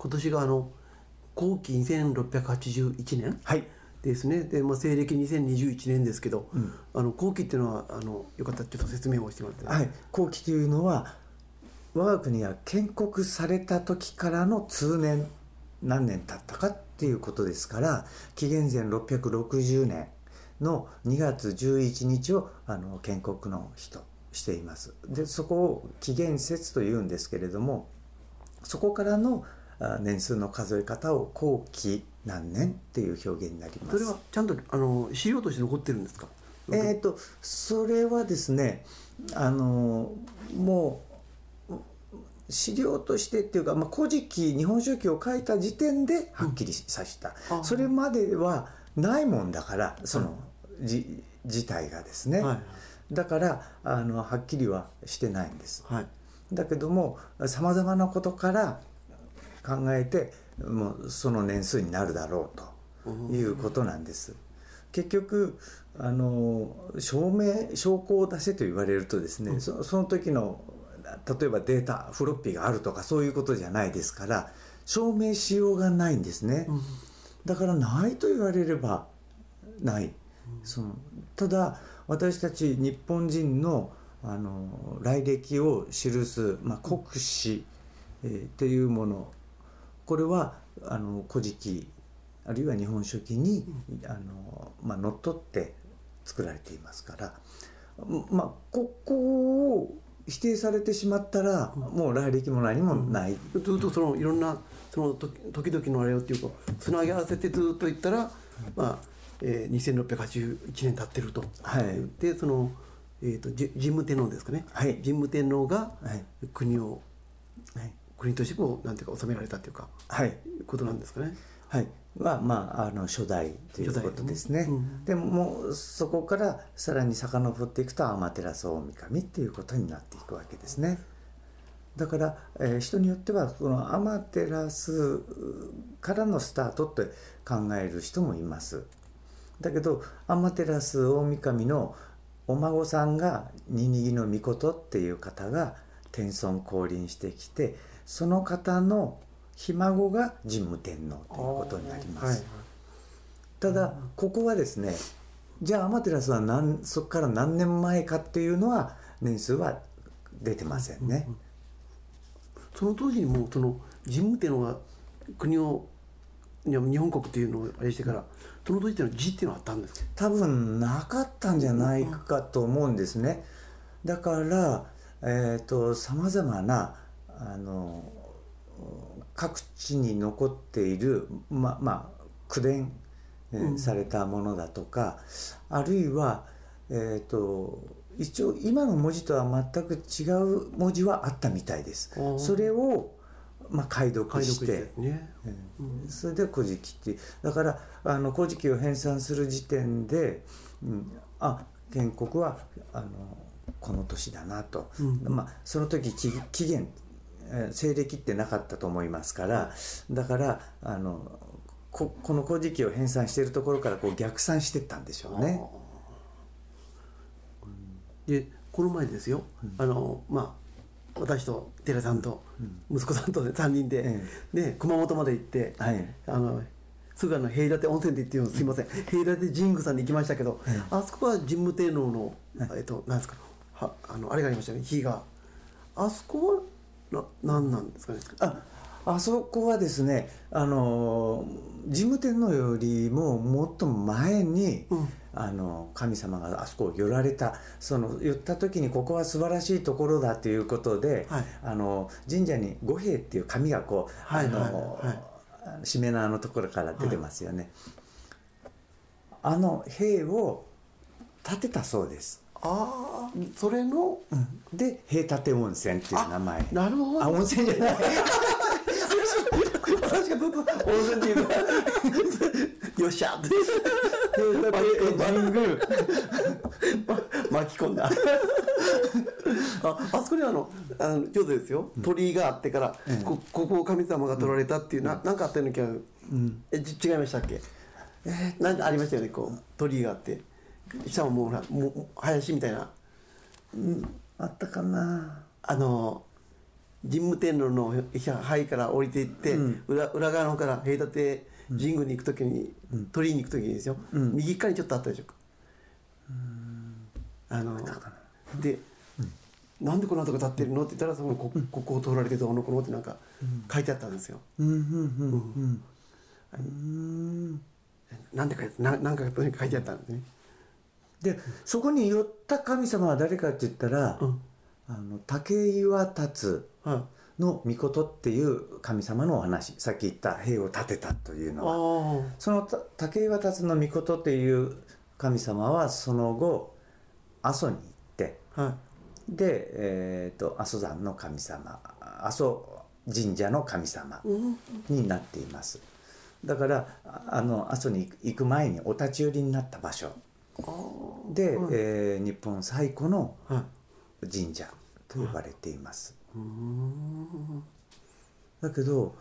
今年があの後期2681年はい。ですね。で、まあ、西暦2021年ですけど、あの後期っていうのはあのよかったらちょっと説明をしてもらって、はい。後期というのは我が国が建国された時からの通年何年経ったかっていうことですから紀元前660年の2月11日をあの建国の日としています。でそこを紀元節というんですけれどもそこからのあ年数の数え方を後期何年っていう表現になります。それはちゃんとあの資料として残ってるんですか？えー、とそれはですねあのもう資料としてっていうか「まあ、古事記」「日本書紀」を書いた時点ではっきりさせた、あそれまではないもんだからその、じ自体がですね、はい。だからあのはっきりはしてないんです。はい。だけどもさまざまなことから考えてもうその年数になるだろうということなんです。結局あの証明証拠を出せと言われるとですね、そその時の例えばデータフロッピーがあるとかそういうことじゃないですから証明しようがないんですね。だからないと言われればない、そのただ私たち日本人のあの来歴を記す、まあ、国史、えーっていうものこれはあの古事記あるいは日本書紀に、あのまあ、乗っ取って作られていますから、まあ、ここを否定されてしまったら、もう来歴も何もない、ずっとそのいろんなその時時々のあれをっていうかつなぎ合わせてずっといったら、まあえー、2681年経ってると、はい。でその、えー、とじ神武天皇ですかね、はい。神武天皇がはい。国をはい国としてこうなんていうか治められたっていうかはいことなんですかね。はい、はまああの初代ということですね。うんでもそこからさらに遡っていくと天照大神っていうことになっていくわけですね。だから、えー人によってはこの天照からのスタートって考える人もいます。だけど天照大神のお孫さんがニニギの御事っていう方が天孫降臨してきてその方のひ孫が神武天皇ということになります。はいただここはですねじゃあ天照は何そこから何年前かっていうのは年数は出てませんね。その当時にもうその神武天皇が国を日本国っていうのをあれしてからその当時っていうのは字っていうのはあったんですか？多分なかったんじゃないかと思うんですね。だからえっ、とさまざまなあの各地に残っているままあ口伝、されたものだとかあるいはえっ、と一応今の文字とは全く違う文字はあったみたいです。それをまあ解読して。ね。うん。それで「古事記」っていう。だからあの「古事記」を編纂する時点で、うん、あ建国はあのこの年だなと、うん。まあ、その時紀紀元えー西暦ってなかったと思いますからだからあのここの「古事記」を編纂しているところからこう逆算していったんでしょうね。でこの前ですよ、あのまあ私と寺さんと息子さんとね3人で、えで熊本まで行って、はい。あのすぐあの平立温泉でっていうのすいません。平立神宮さんに行きましたけど、あそこは神武天皇の、えっとなんですかはあのあれがありましたね。火が。あそこはな何なんですかね？ああそこはですねあの神武天皇よりももっと前に、うん。あの神様があそこを寄られたその寄った時にここは素晴らしいところだということで、はい。あの神社に五兵っていう紙がこう、はいはいあのはいしめ縄のところから出てますよね、あの兵を建てたそうです、ああそれので兵立温泉っていう名前。なるほど。あ温泉じゃない。確かずっと温泉っていうかよっしゃ。って神宮巻き込んだ。ああそこにあのあのちょうどですよ。鳥居があってから、こここを神様が取られたっていう、ななんかあったような気が、違いましたっけ、なんかありましたよねこう鳥居があって下ももうほらもう林みたいな。あったかな。あの神武天皇の灰から降りていって、裏裏側の方から平立神宮に行く時に、鳥居に行く時にですよ、右側にちょっとあったでしょ。あので、なんでこんなとこ立ってるのって言ったらそのこここを通られてどうのこうのってなんか書いてあったんですよ。うんうんうんうん。なんで書いてななんか書いてあったんですね。でそこに寄った神様は誰かって言ったら、うん。あの竹岩達はいの御事っていう神様のお話。さっき言った兵を建てたというのは。あそのた竹岩達の御事っていう神様はその後阿蘇に行ってあはいで、えー、と阿蘇山の神様阿蘇神社の神様うん。になっています。だからああの阿蘇に行く前にお立ち寄りになった場所で、はいえー日本最古のはい神社と呼ばれています。うーん。だけど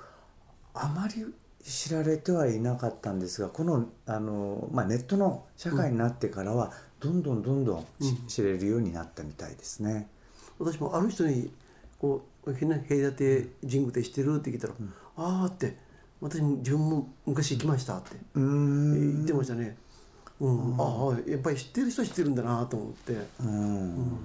あまり知られてはいなかったんですがこのあの、まあ、ネットの社会になってからはどんどんどんどんしうん。知れるようになったみたいですね。私もある人にこう「ね平立神宮って知ってる?」って聞いたら「ああ」って「私も自分も昔行きました」って言ってましたね。うん、ああやっぱり知ってる人は知ってるんだなと思って。うん